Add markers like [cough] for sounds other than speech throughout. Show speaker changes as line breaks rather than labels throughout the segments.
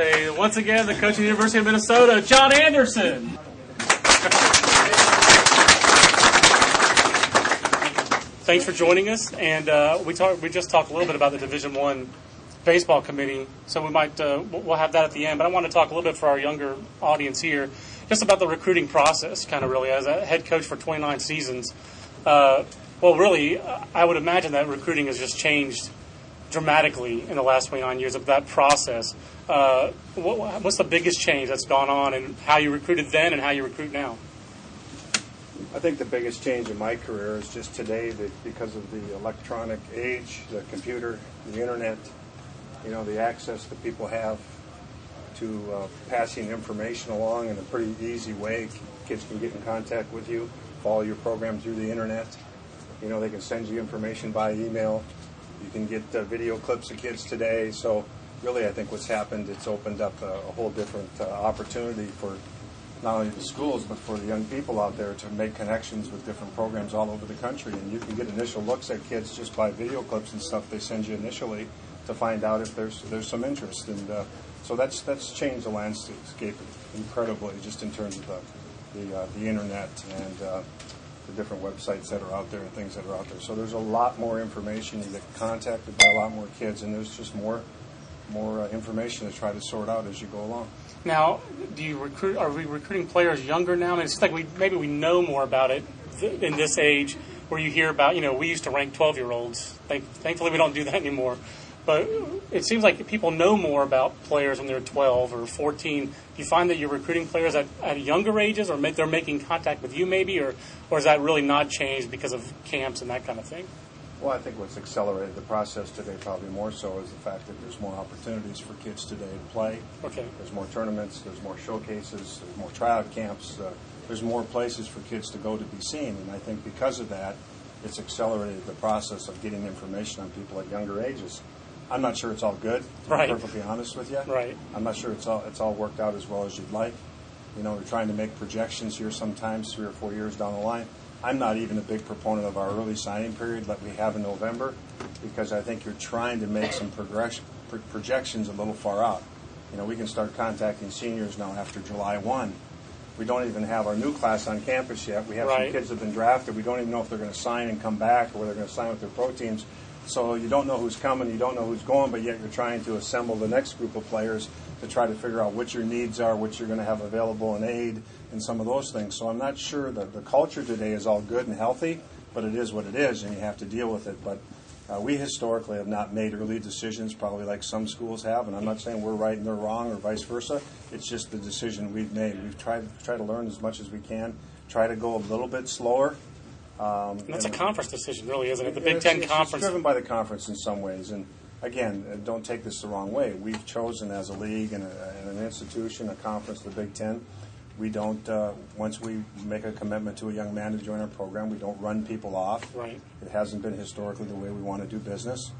Say once again, the coach of the University of Minnesota, John Anderson. Thanks for joining us, and uh, we. We just talked a little bit about the Division One baseball committee, so we might uh, we'll have that at the end. But I want to talk a little bit for our younger audience here, just about the recruiting process, kind of really as a head coach for 29 seasons. Uh, well, really, I would imagine that recruiting has just changed dramatically in the last 29 years of that process. Uh, what, what's the biggest change that's gone on, and how you recruited then and how you recruit now?
I think the biggest change in my career is just today that because of the electronic age, the computer, the internet, you know, the access that people have to uh, passing information along in a pretty easy way. Kids can get in contact with you, follow your program through the internet. You know, they can send you information by email. You can get uh, video clips of kids today. So, really, I think what's happened, it's opened up a, a whole different uh, opportunity for not only the schools but for the young people out there to make connections with different programs all over the country. And you can get initial looks at kids just by video clips and stuff they send you initially to find out if there's there's some interest. And uh, so that's that's changed the landscape incredibly, just in terms of the the, uh, the internet and uh, the different websites that are out there and things that are out there. So there's a lot more information. You get contacted by a lot more kids, and there's just more more uh, information to try to sort out as you go along.
Now, do you recruit? Are we recruiting players younger now? I mean, it's like we maybe we know more about it th- in this age, where you hear about. You know, we used to rank twelve-year-olds. Thank, thankfully, we don't do that anymore. But it seems like people know more about players when they're 12 or 14. Do you find that you're recruiting players at, at younger ages, or they're making contact with you, maybe, or or is that really not changed because of camps and that kind of thing?
Well, I think what's accelerated the process today, probably more so, is the fact that there's more opportunities for kids today to play.
Okay.
There's more tournaments, there's more showcases, there's more tryout camps, uh, there's more places for kids to go to be seen. And I think because of that, it's accelerated the process of getting information on people at younger ages. I'm not sure it's all good, to
right.
be perfectly honest with you.
Right.
I'm not sure it's all, it's all worked out as well as you'd like. You know, we're trying to make projections here sometimes three or four years down the line. I'm not even a big proponent of our early signing period that we have in November because I think you're trying to make some progression, pro- projections a little far out. You know, we can start contacting seniors now after July 1. We don't even have our new class on campus yet. We have
Right.
some kids that have been drafted. We don't even know if they're going to sign and come back or whether they're going to sign with their pro teams. So you don't know who's coming, you don't know who's going, but yet you're trying to assemble the next group of players to try to figure out what your needs are, what you're going to have available in aid, and some of those things. So I'm not sure that the culture today is all good and healthy, but it is what it is, and you have to deal with it. But uh, we historically have not made early decisions, probably like some schools have, and I'm not saying we're right and they're wrong or vice versa. It's just the decision we've made. We've tried try to learn as much as we can, try to go a little bit slower. Um,
that's a conference decision, really, isn't it? The Big
it's-
Ten
it's-
conference.
It's driven by the conference in some ways, and again, uh, don't take this the wrong way. We've chosen as a league and, a, and an institution, a conference, the Big Ten. We don't. Uh, once we make a commitment to a young man to join our program, we don't run people off.
Right.
It hasn't been historically the way we want to do business,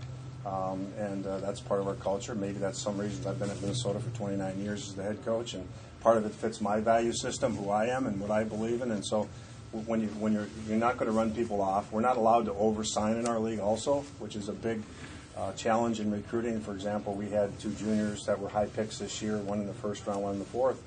um, and uh, that's part of our culture. Maybe that's some reasons I've been at Minnesota for 29 years as the head coach, and part of it fits my value system, who I am, and what I believe in, and so when you when you're you're not going to run people off. We're not allowed to oversign in our league, also, which is a big uh, challenge in recruiting. For example, we had two juniors that were high picks this year, one in the first round, one in the fourth.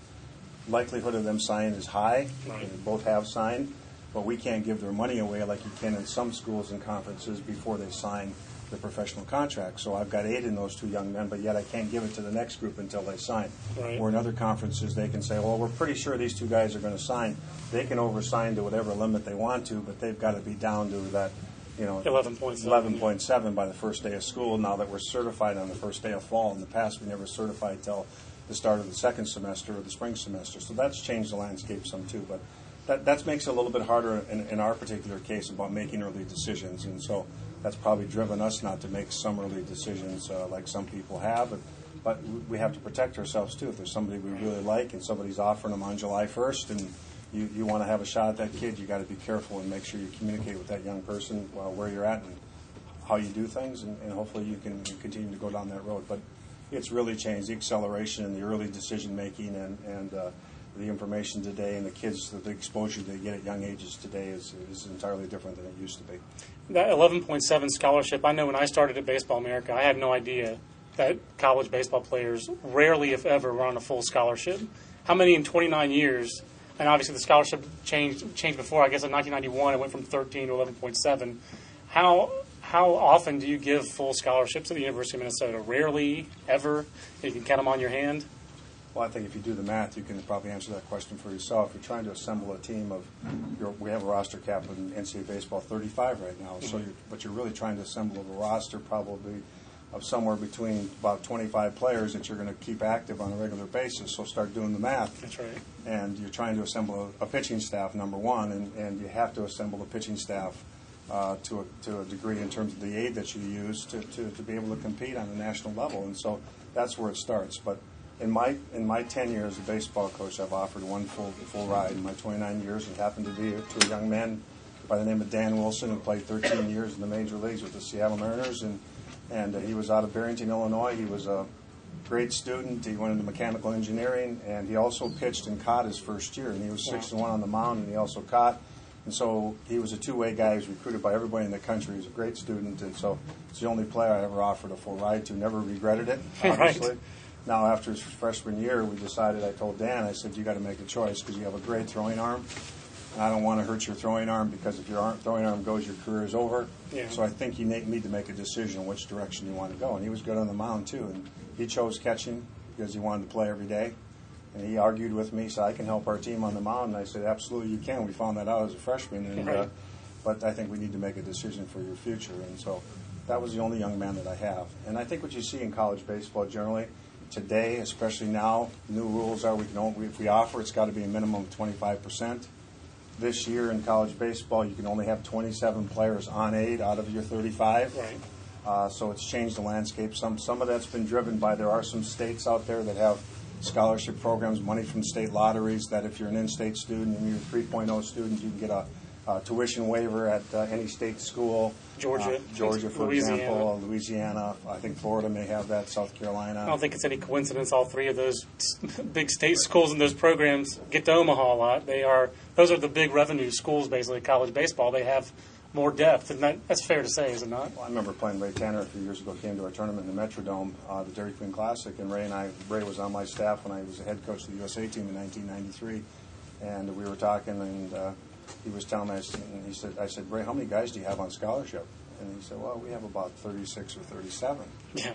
Likelihood of them signing is high.
Right.
Both have signed, but we can't give their money away like you can in some schools and conferences before they sign the professional contract. So I've got eight in those two young men, but yet I can't give it to the next group until they sign.
Right.
Or in other conferences, they can say, well, we're pretty sure these two guys are going to sign. They can oversign to whatever limit they want to, but they've got to be down to that, you know,
11.7,
11.7 by the first day of school. Now that we're certified on the first day of fall, in the past we never certified till the start of the second semester or the spring semester. So that's changed the landscape some too. But that that makes it a little bit harder in, in our particular case about making early decisions, and so that's probably driven us not to make some early decisions uh, like some people have. But but we have to protect ourselves too. If there's somebody we really like and somebody's offering them on July 1st and you, you want to have a shot at that kid, you got to be careful and make sure you communicate with that young person uh, where you're at and how you do things, and, and hopefully you can continue to go down that road. But it's really changed the acceleration and the early decision making and, and uh, the information today and the kids, the exposure they get at young ages today is, is entirely different than it used to be.
That 11.7 scholarship, I know when I started at Baseball America, I had no idea that college baseball players rarely, if ever, were on a full scholarship. How many in 29 years? And obviously, the scholarship changed changed before. I guess in 1991, it went from 13 to 11.7. How how often do you give full scholarships at the University of Minnesota? Rarely, ever. You can count them on your hand.
Well, I think if you do the math, you can probably answer that question for yourself. You're trying to assemble a team of, we have a roster cap in NCAA baseball 35 right now. So, you're, but you're really trying to assemble a roster probably of somewhere between about 25 players that you're going to keep active on a regular basis. So start doing the math.
That's right.
And you're trying to assemble a, a pitching staff, number one, and, and you have to assemble a pitching staff uh, to, a, to a degree in terms of the aid that you use to, to, to be able to compete on a national level. And so that's where it starts. But in my in my 10 years as a baseball coach, I've offered one full full ride. In my 29 years, it happened to be to a young man by the name of Dan Wilson, who played 13 years in the major leagues with the Seattle Mariners, and and uh, he was out of Barrington, Illinois. He was a great student. He went into mechanical engineering, and he also pitched and caught his first year. And he was six and one on the mound, and he also caught. And so he was a two-way guy. He was recruited by everybody in the country. He was a great student, and so it's the only player I ever offered a full ride to. Never regretted it, [laughs] obviously.
Right.
Now, after his freshman year, we decided. I told Dan, I said, "You got to make a choice because you have a great throwing arm, and I don't want to hurt your throwing arm because if your arm, throwing arm goes, your career is over.
Yeah.
So I think you need to make a decision which direction you want to go." And he was good on the mound too, and he chose catching because he wanted to play every day. And he argued with me, so "I can help our team on the mound." And I said, "Absolutely, you can." We found that out as a freshman, and uh, but I think we need to make a decision for your future. And so that was the only young man that I have. And I think what you see in college baseball generally today, especially now, new rules are we can only, if we offer, it's got to be a minimum of 25%. This year in college baseball, you can only have 27 players on aid out of your 35.
Right.
Uh, so it's changed the landscape. Some some of that's been driven by there are some states out there that have scholarship programs, money from state lotteries. That if you're an in-state student and you're a 3.0 student, you can get a, a tuition waiver at uh, any state school.
Georgia.
Uh, Georgia, for
Louisiana.
example, Louisiana. I think Florida may have that. South Carolina.
I don't think it's any coincidence all three of those big state schools and those programs get to Omaha a lot. They are those are the big revenue schools, basically college baseball. They have more depth, and that, that's fair to say, is it not?
Well, I remember playing Ray Tanner a few years ago. Came to our tournament in the Metrodome, uh, the Dairy Queen Classic, and Ray and I. Ray was on my staff when I was the head coach of the USA team in 1993, and we were talking, and uh, he was telling me, and he said, "I said, Ray, how many guys do you have on scholarship?" And he said, "Well, we have about 36 or 37."
Yeah.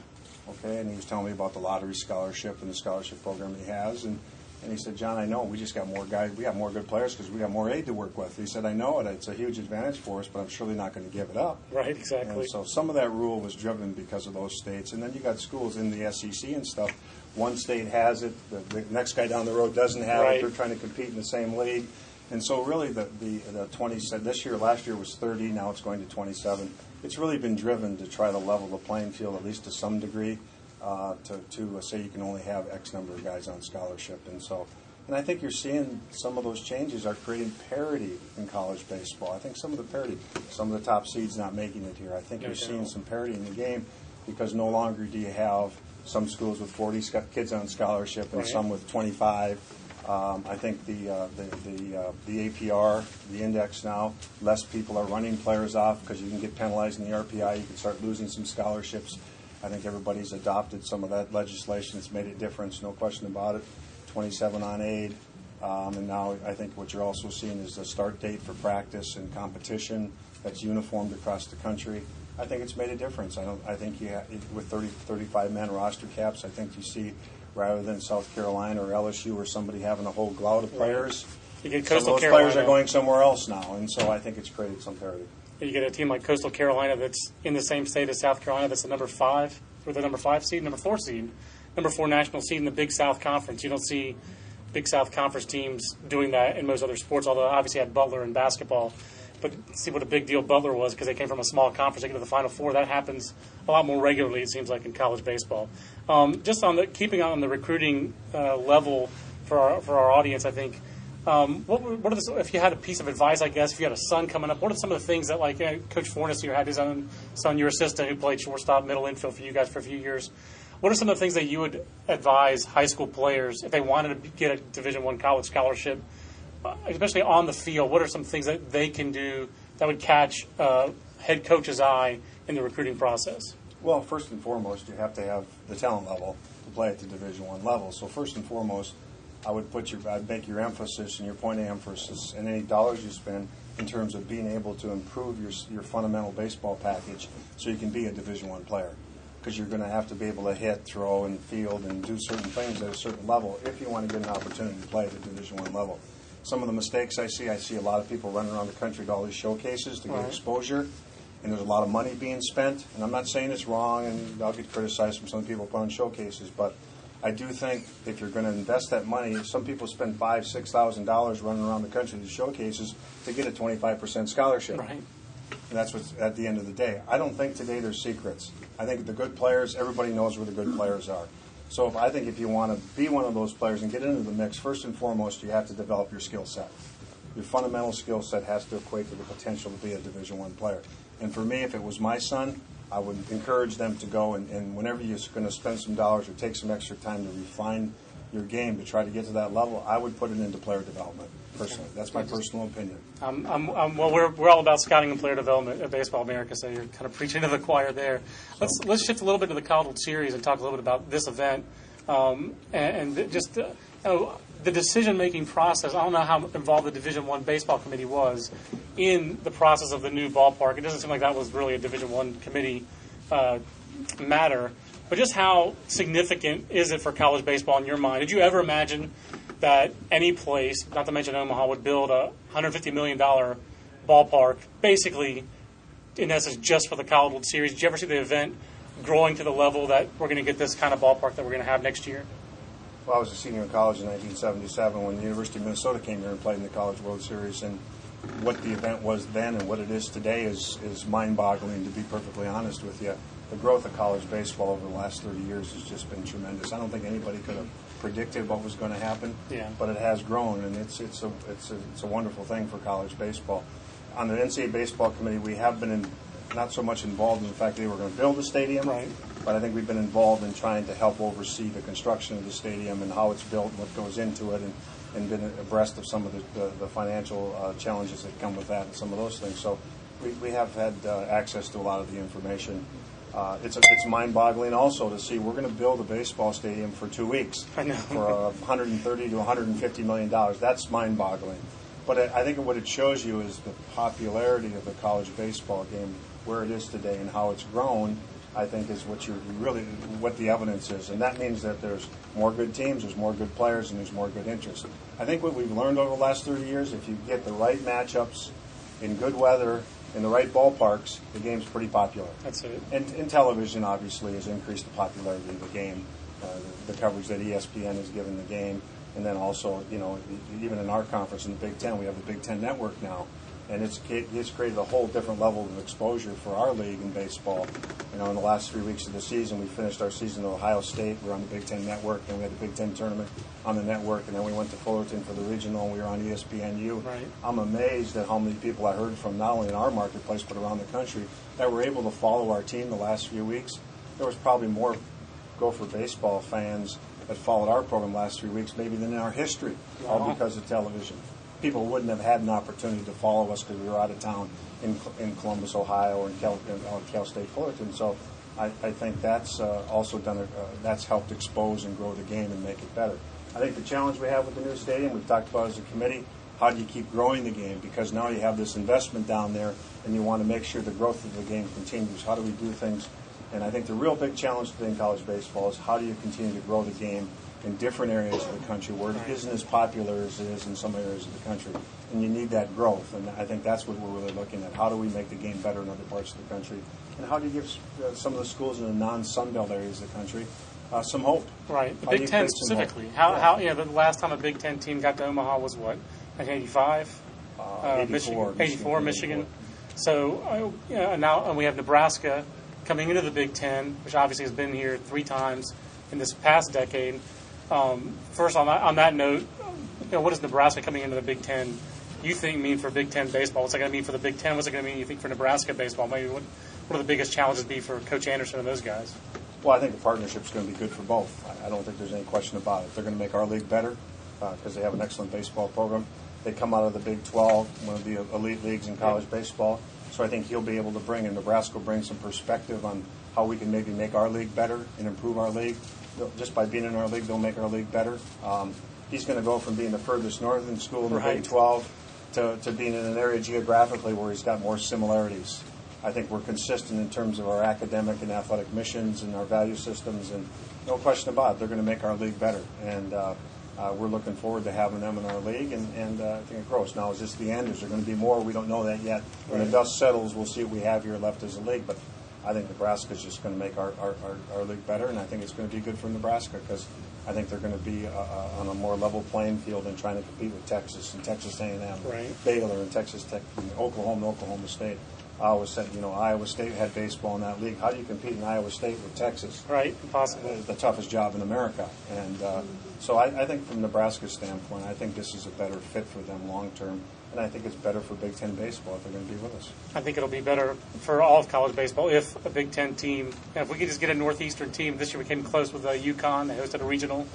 Okay, and he was telling me about the lottery scholarship and the scholarship program he has, and, and he said, John, I know we just got more guys, we got more good players because we got more aid to work with. He said, I know it, it's a huge advantage for us, but I'm surely not going to give it up.
Right. Exactly.
And so some of that rule was driven because of those states, and then you got schools in the SEC and stuff. One state has it, the, the next guy down the road doesn't have
Right.
it. They're trying to compete in the same league, and so really the the, the 20 said this year, last year was 30, now it's going to 27. It's really been driven to try to level the playing field at least to some degree, uh, to to uh, say you can only have X number of guys on scholarship, and so. And I think you're seeing some of those changes are creating parity in college baseball. I think some of the parity, some of the top seeds not making it here. I think
No
you're seeing some parity in the game because no longer do you have some schools with 40 kids on scholarship and
Right.
some with 25. Um, I think the uh, the the, uh, the APR, the index now, less people are running players off because you can get penalized in the RPI. You can start losing some scholarships. I think everybody's adopted some of that legislation. It's made a difference, no question about it. 27 on aid. Um, and now I think what you're also seeing is the start date for practice and competition that's uniformed across the country. I think it's made a difference. I don't. I think you ha with 30, 35 man roster caps. I think you see rather than South Carolina or LSU or somebody having a whole cloud of players.
You get
Some of those
Carolina.
players are going somewhere else now, and so I think it's created some parity.
You get a team like Coastal Carolina that's in the same state as South Carolina that's the number five, or the number five seed, number four seed, number four national seed in the Big South Conference. You don't see Big South Conference teams doing that in most other sports, although obviously had Butler in basketball. But see what a big deal Butler was because they came from a small conference. They get to the Final Four. That happens a lot more regularly. It seems like in college baseball. Um, just on the keeping on the recruiting uh, level for our for our audience, I think. Um, what, what are the, if you had a piece of advice, I guess, if you had a son coming up, what are some of the things that, like, you know, Coach Fornes here had his own son, your assistant, who played shortstop, middle infield for you guys for a few years. What are some of the things that you would advise high school players if they wanted to get a Division One college scholarship, especially on the field? What are some things that they can do that would catch uh, head coach's eye in the recruiting process?
Well, first and foremost, you have to have the talent level to play at the Division One level. So first and foremost, I would put your, I'd make your emphasis and your point of emphasis and any dollars you spend in terms of being able to improve your your fundamental baseball package so you can be a Division One player. Because you're going to have to be able to hit, throw, and field and do certain things at a certain level if you want to get an opportunity to play at the Division One level. Some of the mistakes I see, I see a lot of people running around the country to all these showcases to get
Right.
exposure, and there's a lot of money being spent. And I'm not saying it's wrong, and I'll get criticized from some people put on showcases, but I do think if you're going to invest that money, some people spend five, six thousand dollars running around the country to showcases to get a 25 percent scholarship.
Right.
And that's what's at the end of the day. I don't think today there's secrets. I think the good players, everybody knows where the good players are. So if I think if you want to be one of those players and get into the mix, first and foremost, you have to develop your skill set. Your fundamental skill set has to equate to the potential to be a Division One player. And for me, if it was my son, I would encourage them to go and, and whenever you're going to spend some dollars or take some extra time to refine your game to try to get to that level, I would put it into player development. Personally, that's my personal opinion.
Um, I'm, I'm, well, we're, we're all about scouting and player development at Baseball America, so you're kind of preaching to the choir there. Let's let's shift a little bit to the World Series and talk a little bit about this event um, and, and just uh, the decision-making process. I don't know how involved the Division One baseball committee was in the process of the new ballpark. It doesn't seem like that was really a Division One committee uh, matter. But just how significant is it for college baseball in your mind? Did you ever imagine that any place, not to mention Omaha, would build a $150 million ballpark, basically, in essence, just for the College World Series? Did you ever see the event growing to the level that we're going to get this kind of ballpark that we're going to have next year?
Well, I was a senior in college in 1977 when the University of Minnesota came here and played in the College World Series, and what the event was then and what it is today is is mind-boggling. To be perfectly honest with you, the growth of college baseball over the last 30 years has just been tremendous. I don't think anybody could have predicted what was going to happen,
Yeah.
but it has grown, and it's it's a it's a it's a wonderful thing for college baseball. On the NCAA baseball committee, we have been in, not so much involved in the fact that they were going to build a stadium,
Right.
but I think we've been involved in trying to help oversee the construction of the stadium and how it's built and what goes into it, and, and been abreast of some of the, the, the financial uh, challenges that come with that and some of those things. So we, we have had uh, access to a lot of the information. Uh, it's, it's mind-boggling also to see we're going to build a baseball stadium for two weeks for uh, 130 to 150 million dollars. That's mind-boggling. But I I think what it shows you is the popularity of the college baseball game, where it is today, and how it's grown. I think is what you're really what the evidence is, and that means that there's more good teams, there's more good players, and there's more good interest. I think what we've learned over the last 30 years, if you get the right matchups in good weather in the right ballparks, the game's pretty popular.
That's it.
And, and television obviously has increased the popularity of the game, uh, the, the coverage that ESPN has given the game, and then also, you know, even in our conference in the Big Ten, we have the Big Ten Network now, and it's it's created a whole different level of exposure for our league in baseball. You know, in the last three weeks of the season, we finished our season at Ohio State. We're on the Big Ten Network, and we had the Big Ten tournament on the network, and then we went to Fullerton for the regional, and we were on ESPNU.
Right.
I'm amazed at how many people I heard from not only in our marketplace but around the country that were able to follow our team the last few weeks. There was probably more Gopher baseball fans that followed our program last three weeks maybe than in our history, all because of television. People wouldn't have had an opportunity to follow us because we were out of town in, in Columbus, Ohio, or in Cal, in, uh, Cal State Fullerton. So I, I think that's uh, also done. A, uh, that's helped expose and grow the game and make it better. I think the challenge we have with the new stadium, we've talked about as a committee, how do you keep growing the game? Because now you have this investment down there, and you want to make sure the growth of the game continues. How do we do things? And I think the real big challenge today in college baseball is how do you continue to grow the game in different areas of the country where it isn't as popular as it is in some areas of the country. And you need that growth. And I think that's what we're really looking at. How do we make the game better in other parts of the country? And how do you give uh, some of the schools in the non Sunbelt areas of the country uh, some hope?
Right. The
How
Big Ten
create some hope?
specifically. How,
Yeah.
how, yeah, the last time a Big Ten team got to Omaha was what, 1985? uh,
84,
Michigan,
Michigan
84, Michigan.
into
So uh, you know, now and we have Nebraska coming into the Big Ten, which obviously has been here three times in this past decade. Um, first, on that, on that note, you know, what does Nebraska coming into the Big Ten you think mean for Big Ten baseball? What's it going to mean for the Big Ten? What's it going to mean you think for Nebraska baseball? Maybe what what are the biggest challenges be for Coach Anderson and those guys?
Well, I think the partnership is going to be good for both. I- don't think there's any question about it. They're going to make our league better because they have an excellent baseball program. They come out of the Big 12, one of the elite leagues in college baseball. So I think he'll be able to bring, and Nebraska will bring some perspective on how we can maybe make our league better and improve our league. Just by being in our league, they'll make our league better. Um, he's going to go from being the furthest northern school in the
Right.
Big 12 to, to being in an area geographically where he's got more similarities. I think we're consistent in terms of our academic and athletic missions and our value systems, and no question about it, they're going to make our league better. And uh, uh, we're looking forward to having them in our league, and, and uh, I think it grows. Now, is this the end? Is there going to be more? We don't know that yet. When the dust settles, we'll see what we have here left as a league. But I think Nebraska's just going to make our, our, our, our league better, and I think it's going to be good for Nebraska because I think they're going to be uh, uh, on a more level playing field and trying to compete with Texas and Texas A&M,
Right.
Baylor and Texas Tech, and Oklahoma, Oklahoma State. I always said, you know, Iowa State had baseball in that league. How do you compete in Iowa State with Texas?
Right? Impossible.
Uh, the toughest job in America. And uh, so I, I think from Nebraska's standpoint, I think this is a better fit for them long term. And I think it's better for Big Ten baseball if they're going to be with us.
I think it'll be better for all of college baseball if a Big Ten team, if we could just get a Northeastern team. This year we came close with uh, UConn. They hosted a regional.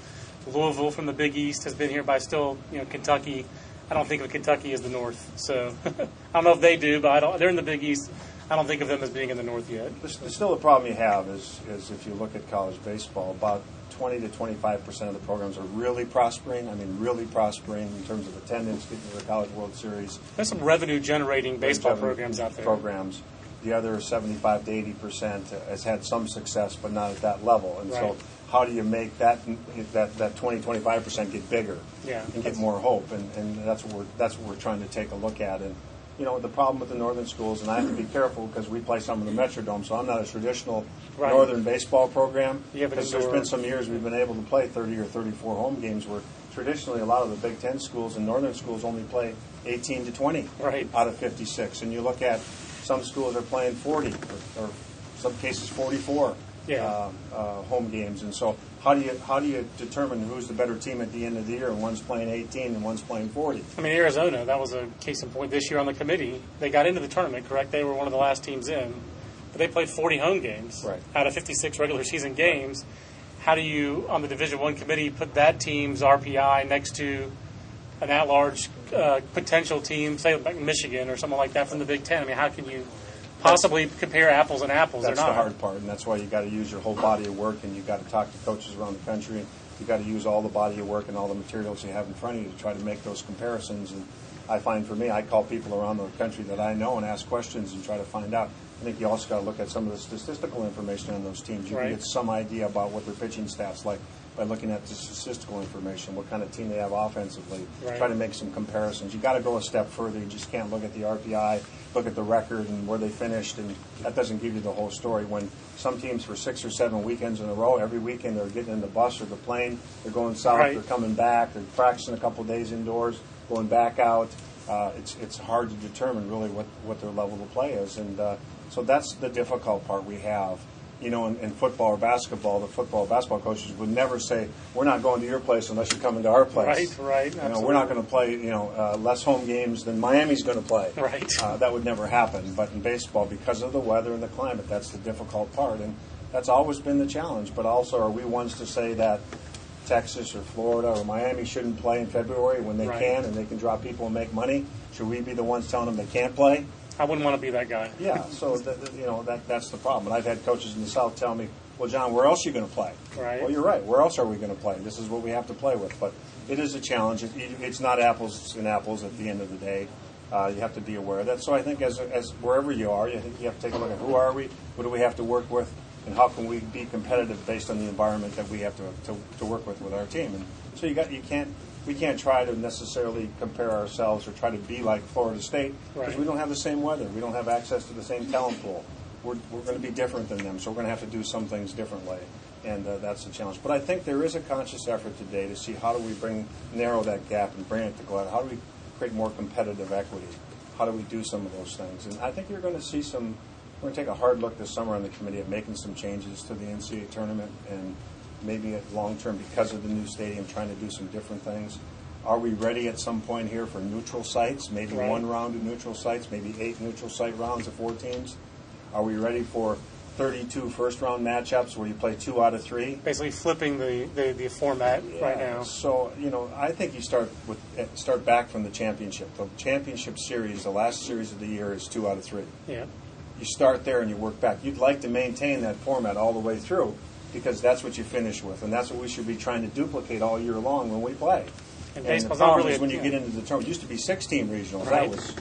Louisville from the Big East has been here by still, you know, Kentucky. I don't think of Kentucky as the North. So [laughs] I don't know if they do, but I don't. They're in the Big East. I don't think of them as being in the North yet.
There's, there's still a problem you have is, is if you look at college baseball, about 20 to 25 percent of the programs are really prospering. I mean, really prospering in terms of attendance, getting to the College World Series.
There's some revenue generating baseball programs out there.
Programs. The other 75 to 80 percent has had some success, but not at that level. And
Right.
so, how do you make that that that 20 25 percent get bigger
Yeah.
and get more hope? And, and that's what we're that's what we're trying to take a look at. And you know, the problem with the northern schools, and I have to be careful because we play some in the Metrodome, so I'm not a traditional
Right.
northern baseball program.
You have an
Because there's been some years we've been able to play 30 or 34 home games where traditionally a lot of the Big Ten schools and northern schools only play 18 to 20
Right.
out of 56. And you look at some schools are playing 40 or, or some cases 44
Yeah.
uh, uh, home games. And so how do you how do you determine who's the better team at the end of the year? And one's playing 18 and one's playing 40.
I mean, Arizona, that was a case in point this year on the committee. They got into the tournament, correct? They were one of the last teams in, but they played 40 home games
Right.
out of 56 regular season games. How do you, on the Division One committee, put that team's RPI next to an at-large uh, potential team, say like Michigan or something like that from the Big Ten? I mean, how can you possibly compare apples and apples?
That's
They're
the hard part, and that's why you got to use your whole body of work, and you got to talk to coaches around the country. and You got to use all the body of work and all the materials you have in front of you to try to make those comparisons. And I find for me, I call people around the country that I know and ask questions and try to find out. I think you also got to look at some of the statistical information on those teams. You
Right.
can get some idea about what their pitching staff's like by looking at the statistical information, what kind of team they have offensively.
Right.
Try to make some comparisons. You got to go a step further. You just can't look at the RPI, look at the record and where they finished, and that doesn't give you the whole story. When some teams for six or seven weekends in a row, every weekend they're getting in the bus or the plane, they're going south,
Right.
they're coming back, they're practicing a couple of days indoors, going back out. Uh, it's it's hard to determine really what, what their level of play is, and uh, so that's the difficult part we have you know, in, in football or basketball, the football or basketball coaches would never say, "We're not going to your place unless you come into our place."
Right, right,
You know, we're not going to play, you know, uh, less home games than Miami's going to play.
Right.
Uh, that would never happen. But in baseball, because of the weather and the climate, that's the difficult part, and that's always been the challenge. But also, are we ones to say that Texas or Florida or Miami shouldn't play in February when they
Right.
can and they can draw people and make money? Should we be the ones telling them they can't play?
I wouldn't want to be that guy.
Yeah, so that, that- you know that that's the problem. And I've had coaches in the South tell me, "Well, John, where else are you going to play?"
Right.
Well, you're right. Where else are we going to play? This is what we have to play with. But it is a challenge. It, it's not apples and apples at the end of the day. Uh, you have to be aware of that. So I think as as wherever you are, you you have to take a look at who are we, what do we have to work with, and how can we be competitive based on the environment that we have to to, to work with with our team. And so you got you can't. We can't try to necessarily compare ourselves or try to be like Florida State because
Right.
we don't have the same weather. We don't have access to the same talent pool. We're, we're going to be different than them, so we're going to have to do some things differently, and uh, that's the challenge. But I think there is a conscious effort today to see how do we bring narrow that gap and bring it to Glen. How do we create more competitive equity? How do we do some of those things? And I think you're going to see some. We're going to take a hard look this summer on the committee at making some changes to the NCAA tournament, and maybe long term because of the new stadium, trying to do some different things. Are we ready at some point here for neutral sites? Maybe
Right.
one round of neutral sites, maybe eight neutral site rounds of four teams. Are we ready for 32 first round matchups where you play two out of three?
Basically flipping the, the, the format right now.
So you know, I think you start with eh, start back from the championship. The championship series, the last series of the year, is two out of three.
Yeah.
You start there and you work back. You'd like to maintain that format all the way through because that's what you finish with, and that's what we should be trying to duplicate all year long when we play.
And
the
baseball's not
problem
really
is when you
yeah.
get into the tournament, it used to be 16 regionals.
Right.
That was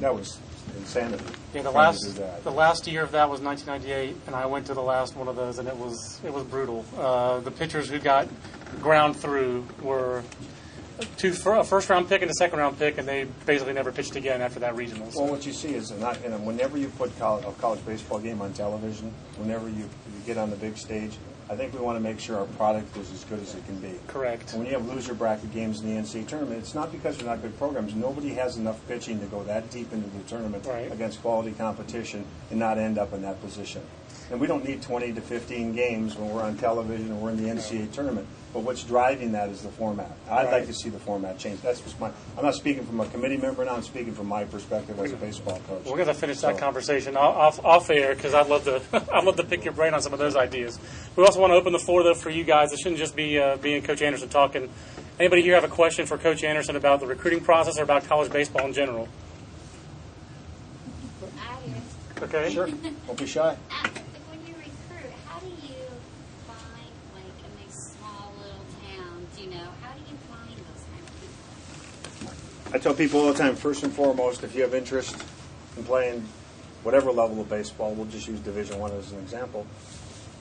that was insanity.
Yeah, the last
to do that.
the last year of that was 1998, and I went to the last one of those, and it was it was brutal. Uh, the pitchers who got ground through were two for a first round pick and a second round pick, and they basically never pitched again after that regional. So
Well, what you see is, and, I, and whenever you put college, a college baseball game on television, whenever you, you get on the big stage, I think we want to make sure our product is as good as it can be.
correct.
And when you have loser bracket games in the NCAA tournament, it's not because they're not good programs. Nobody has enough pitching to go that deep into the tournament
Right.
against quality competition and not end up in that position. And we don't need 20 to 15 games when we're on television or we're in the NCAA tournament. But what's driving that is the format. I'd like to see the format change. That's just my. I'm not speaking from a committee member now. I'm speaking from my perspective as a baseball coach.
We're going to finish that
So-
conversation off, off air because I'd love to [laughs] I'd love to pick your brain on some of those ideas. We also want to open the floor though for you guys. It shouldn't just be uh, being Coach Anderson talking. Anybody here have a question for Coach Anderson about the recruiting process or about college baseball in general? Okay.
Sure. [laughs] Don't be shy.
Uh, When you recruit, how do you find, like, in these small little towns, you know, how do you find those kind of people?
I tell people all the time, first and foremost, if you have interest in playing whatever level of baseball, we'll just use Division One as an example,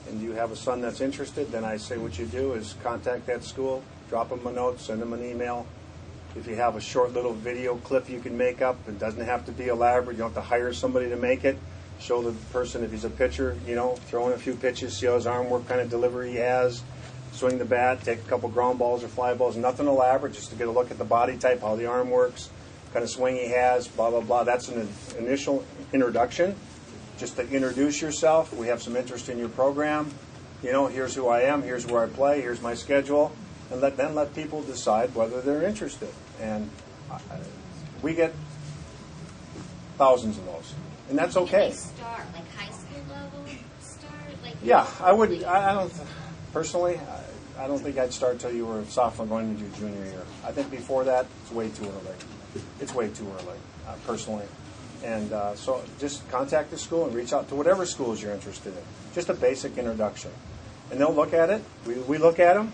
and you have a son that's interested, then I say what you do is contact that school, drop them a note, send them an email. If you have a short little video clip you can make up, it doesn't have to be elaborate. You don't have to hire somebody to make it. Show the person if he's a pitcher, you know, throw in a few pitches, see how his arm work, kind of delivery he has. Swing the bat, take a couple ground balls or fly balls. Nothing elaborate, just to get a look at the body type, how the arm works, kind of swing he has, blah blah blah. That's an initial introduction, just to introduce yourself. We have some interest in your program. You know, here's who I am, here's where I play, here's my schedule, and let then let people decide whether they're interested. And we get thousands of those, and that's okay.
start, like high school level start? Like,
Yeah, I would. I, I don't. Personally, I, I don't think I'd start till you were sophomore going into your junior year. I think before that, it's way too early. It's way too early, uh, personally. And uh, so, just contact the school and reach out to whatever schools you're interested in. Just a basic introduction, and they'll look at it. We we look at them,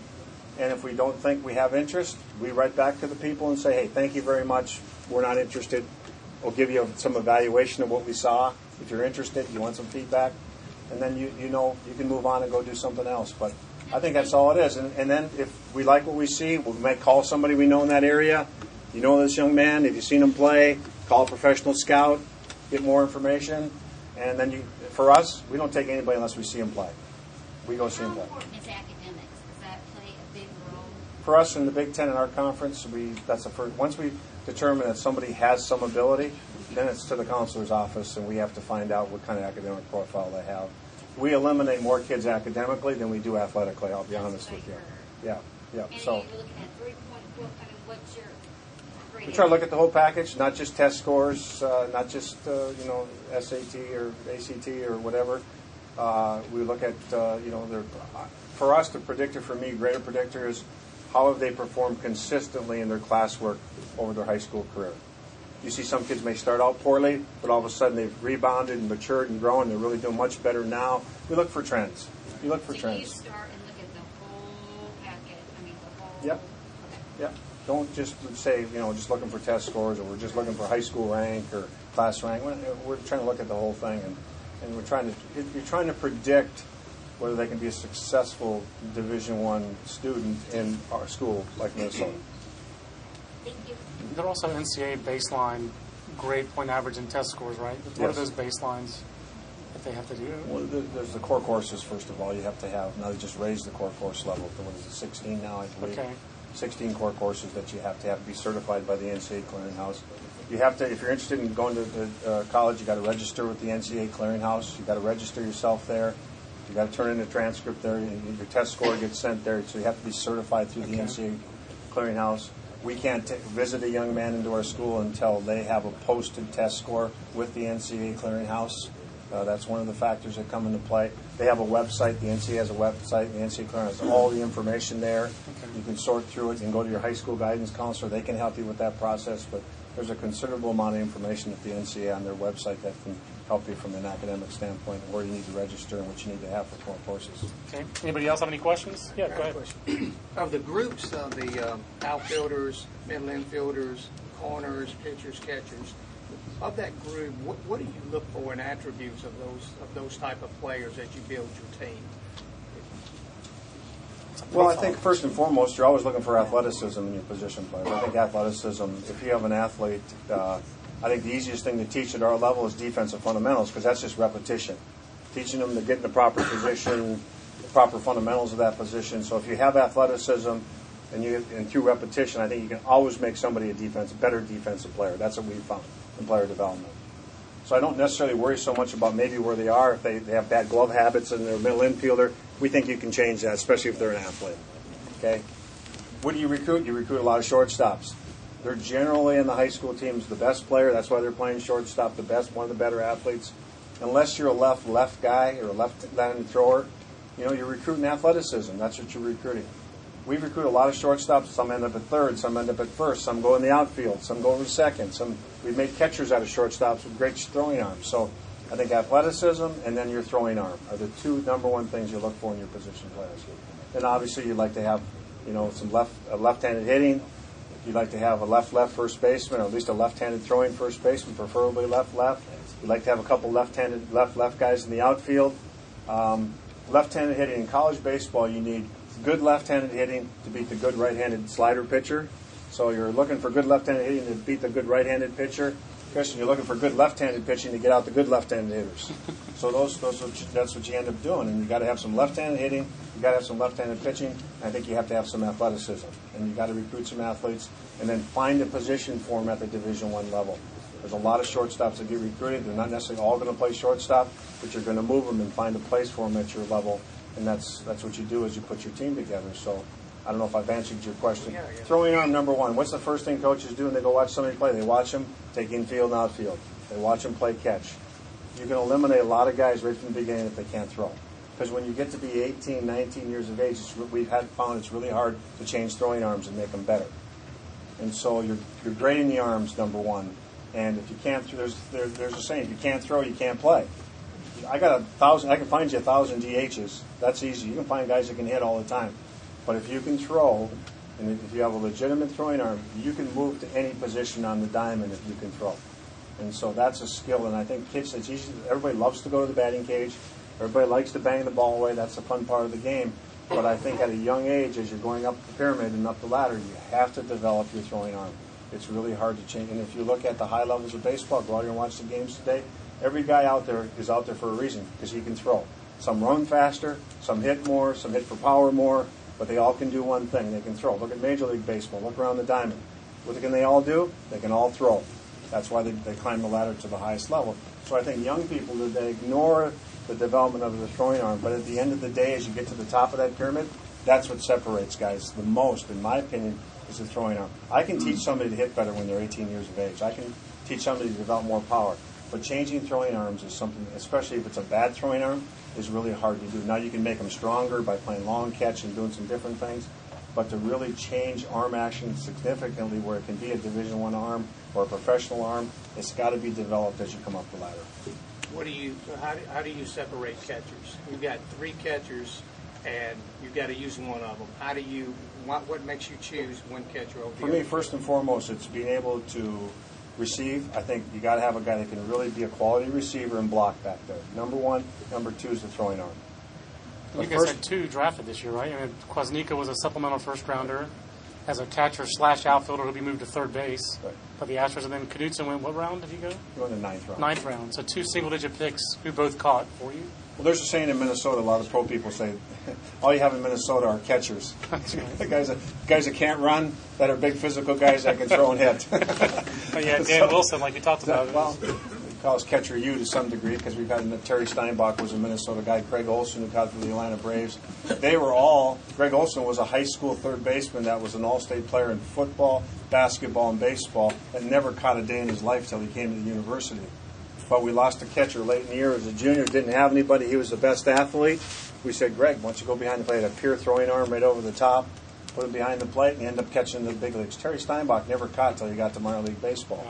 and if we don't think we have interest, we write back to the people and say, "Hey, thank you very much. We're not interested. We'll give you some evaluation of what we saw. If you're interested, you want some feedback." and then you, you know you can move on and go do something else. But I think that's all it is. And, and then if we like what we see, we might call somebody we know in that area. You know this young man. Have you seen him play? Call a professional scout, get more information, and then you. For us, we don't take anybody unless we see him play. We go see him play.
important is academics? Does that play a big role?
For us in the Big Ten in our conference, we that's the first. Once we determine that somebody has some ability, then it's to the counselor's office, and we have to find out what kind of academic profile they have. We eliminate more kids academically than we do athletically. I'll be honest with you. Yeah, yeah. So
you're looking at three kind of, what's your
we try to look at the whole package, not just test scores, uh, not just uh, you know SAT or ACT or whatever. Uh, we look at uh, you know their, for us the predictor for me, greater predictor is how have they performed consistently in their classwork over their high school career. You see some kids may start out poorly, but all of a sudden they've rebounded and matured and grown. They're really doing much better now. We look for trends. You look for
So you
trends.
start and look at the whole packet, I mean, the whole.
Yep.
Okay.
Yeah. Don't just say, you know, just looking for test scores or we're just looking for high school rank or class rank. We're, we're trying to look at the whole thing and, and we're trying to, you're trying to predict whether they can be a successful Division One student in our school like Minnesota.
Thank you.
There are also NCAA baseline grade point average and test scores, right? What are those baselines that they have to do?
Well, there's the core courses, first of all, you have to have. Now they just raised the core course level to, what is it, 16 now, I believe.
Okay.
16 core courses that you have to have to be certified by the NCAA clearinghouse. You have to, if you're interested in going to the, uh, college, you got to register with the NCAA clearinghouse. You got to register yourself there. You got to turn in a transcript there. and Your test score gets sent there, so you have to be certified through the NCAA clearinghouse. We can't t- visit a young man into our school until they have a posted test score with the NCAA clearinghouse. Uh, that's one of the factors that come into play. They have a website. The NCAA has a website. The NCAA clearinghouse has all the information there. You can sort through it. Can go to your high school guidance counselor. They can help you with that process. But there's a considerable amount of information at the NCAA on their website that can help you from an academic standpoint, where you need to register and what you need to have for core courses.
Okay. Anybody else have any questions? Yeah, go ahead. [clears throat]
Of the groups of the um, outfielders, middle infielders, corners, pitchers, catchers, of that group, what, what do you look for in attributes of those of those type of players as you build your team?
Well, I think first and foremost, you're always looking for athleticism in your position players. I think athleticism, if you have an athlete, uh, I think the easiest thing to teach at our level is defensive fundamentals because that's just repetition. Teaching them to get in the proper position, the proper fundamentals of that position. So if you have athleticism and you and through repetition, I think you can always make somebody a defense, better defensive player. That's what we've found in player development. So I don't necessarily worry so much about maybe where they are. If they, they have bad glove habits and they're a middle infielder, we think you can change that, especially if they're an athlete. Okay? What do you recruit? You recruit a lot of shortstops. They're generally in the high school teams the best player. That's why they're playing shortstop, the best, one of the better athletes. Unless you're a left left guy or a left-handed thrower, you know you're recruiting athleticism. That's what you're recruiting. We recruit a lot of shortstops. Some end up at third, some end up at first, some go in the outfield, some go in second. Some we've made catchers out of shortstops with great throwing arms. So I think athleticism and then your throwing arm are the two number one things you look for in your position players. And obviously you'd like to have, you know, some left uh, left-handed hitting. You'd like to have a left-left first baseman, or at least a left-handed throwing first baseman, preferably left-left. You'd like to have a couple left-handed left-left guys in the outfield. Um, left-handed hitting in college baseball, you need good left-handed hitting to beat the good right-handed slider pitcher. So you're looking for good left-handed hitting to beat the good right-handed pitcher. Christian, you're looking for good left-handed pitching to get out the good left-handed hitters. [laughs] so those, those what that's what you end up doing, and you got to have some left-handed hitting. You got to have some left-handed pitching. And I think you have to have some athleticism, and you got to recruit some athletes, and then find a position for them at the Division One level. There's a lot of shortstops that get recruited. They're not necessarily all going to play shortstop, but you're going to move them and find a place for them at your level, and that's that's what you do as you put your team together. So. I don't know if I've answered your question.
Yeah, yeah.
Throwing arm number one. What's the first thing coaches do when they go watch somebody play? They watch them take infield and outfield. They watch them play catch. You can eliminate a lot of guys right from the beginning if they can't throw. Because when you get to be 18, 19 years of age, we've had found it's really hard to change throwing arms and make them better. And so you're, you're grading the arms, number one. And if you can't, th- there's, there, there's a saying, if you can't throw, you can't play. I got a thousand, I can find you a thousand DHs. That's easy. You can find guys that can hit all the time. But if you can throw, and if you have a legitimate throwing arm, you can move to any position on the diamond if you can throw. And so that's a skill. And I think kids, it's easy. Everybody loves to go to the batting cage. Everybody likes to bang the ball away. That's the fun part of the game. But I think at a young age, as you're going up the pyramid and up the ladder, you have to develop your throwing arm. It's really hard to change. And if you look at the high levels of baseball, go out and watch the games today. Every guy out there is out there for a reason because he can throw. Some run faster, some hit more, some hit for power more, but they all can do one thing. They can throw. Look at Major League Baseball. Look around the diamond. What can they all do? They can all throw. That's why they, they climb the ladder to the highest level. So I think young people today ignore the development of the throwing arm, but at the end of the day, as you get to the top of that pyramid, that's what separates guys the most, in my opinion, is the throwing arm. I can teach somebody to hit better when they're 18 years of age. I can teach somebody to develop more power. But changing throwing arms is something, especially if it's a bad throwing arm, is really hard to do. Now you can make them stronger by playing long catch and doing some different things, but to really change arm action significantly, where it can be a Division One arm or a professional arm, it's got to be developed as you come up the ladder.
What do you? so How do, how do you separate catchers? You've got three catchers, and you've got to use one of them. How do you? What, what makes you choose one catcher over
For me, first and foremost, it's being able to receive. I think you got to have a guy that can really be a quality receiver and block back there. Number one. Number two is the throwing arm.
You guys
first-
had two drafted this year, right? I mean, Kvasnicka was a supplemental first rounder. as a catcher slash outfielder who'll be moved to third base.
Right.
But the Astros, and then Knudson went, what round did he go?
You're in the ninth round.
Ninth round. So two single digit picks who both caught for you.
Well, there's a saying in Minnesota. A lot of pro people say, [laughs] "All you have in Minnesota are catchers." The [laughs] guys that guys that can't run, that are big physical guys that can throw and hit. [laughs]
But yeah, Dan Wilson, like you talked about.
well, we call us catcher U to some degree because we've had Terry Steinbach was a Minnesota guy, Greg Olson who caught for the Atlanta Braves. They were all. Greg Olson was a high school third baseman that was an all-state player in football, basketball, and baseball, and never caught a day in his life till he came to the university. But we lost a catcher late in the year as a junior. Didn't have anybody. He was the best athlete. We said, Greg, why don't you go behind the plate? A pure throwing arm right over the top. Put him behind the plate, and you end up catching the big leagues. Terry Steinbach never caught till he got to minor league baseball.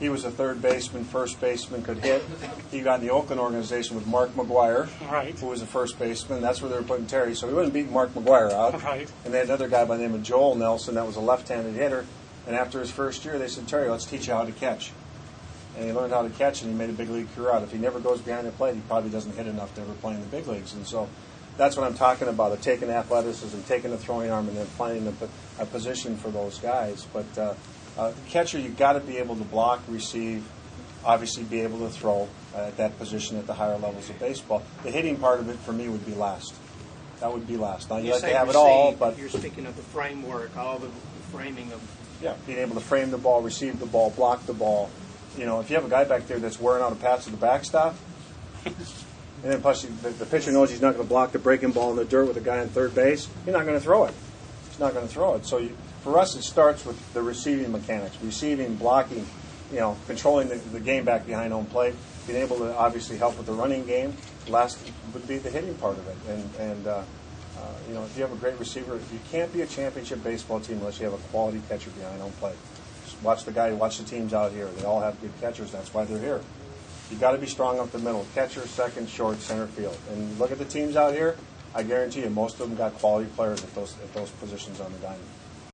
He was a third baseman, first baseman, could hit. He got in the Oakland organization with Mark McGwire,
Right.
who was a first baseman. That's where they were putting Terry. So he wasn't beating Mark McGwire out.
Right.
And they had another guy by the name of Joel Nelson that was a left-handed hitter. And after his first year, they said, Terry, let's teach you how to catch. And he learned how to catch, and he made a big league career out. If he never goes behind the plate, he probably doesn't hit enough to ever play in the big leagues. And so that's what I'm talking about, of taking athleticism, taking a throwing arm, and then finding a, a position for those guys. But uh, uh, the catcher, you've got to be able to block, receive, obviously be able to throw uh, at that position at the higher levels of baseball. The hitting part of it for me would be last. That would be last. Now, you
You
like to have it all,
receive,
but
You're speaking of the framework, all the framing of,
yeah, being able to frame the ball, receive the ball, block the ball. You know, if you have a guy back there that's wearing out a pass to the backstop, and then plus you, the, the pitcher knows he's not going to block the breaking ball in the dirt with a guy on third base, you're not going to throw it. He's not going to throw it. So you, for us, it starts with the receiving mechanics, receiving, blocking, you know, controlling the, the game back behind home plate, being able to obviously help with the running game. Last would be the hitting part of it, and and. Uh, uh, you know, if you have a great receiver, you can't be a championship baseball team unless you have a quality catcher behind home plate. Watch the guy, watch the teams out here. They all have good catchers. That's why they're here. You got to be strong up the middle, catcher, second, short, center field. And look at the teams out here. I guarantee you, most of them got quality players at those at those positions on the diamond.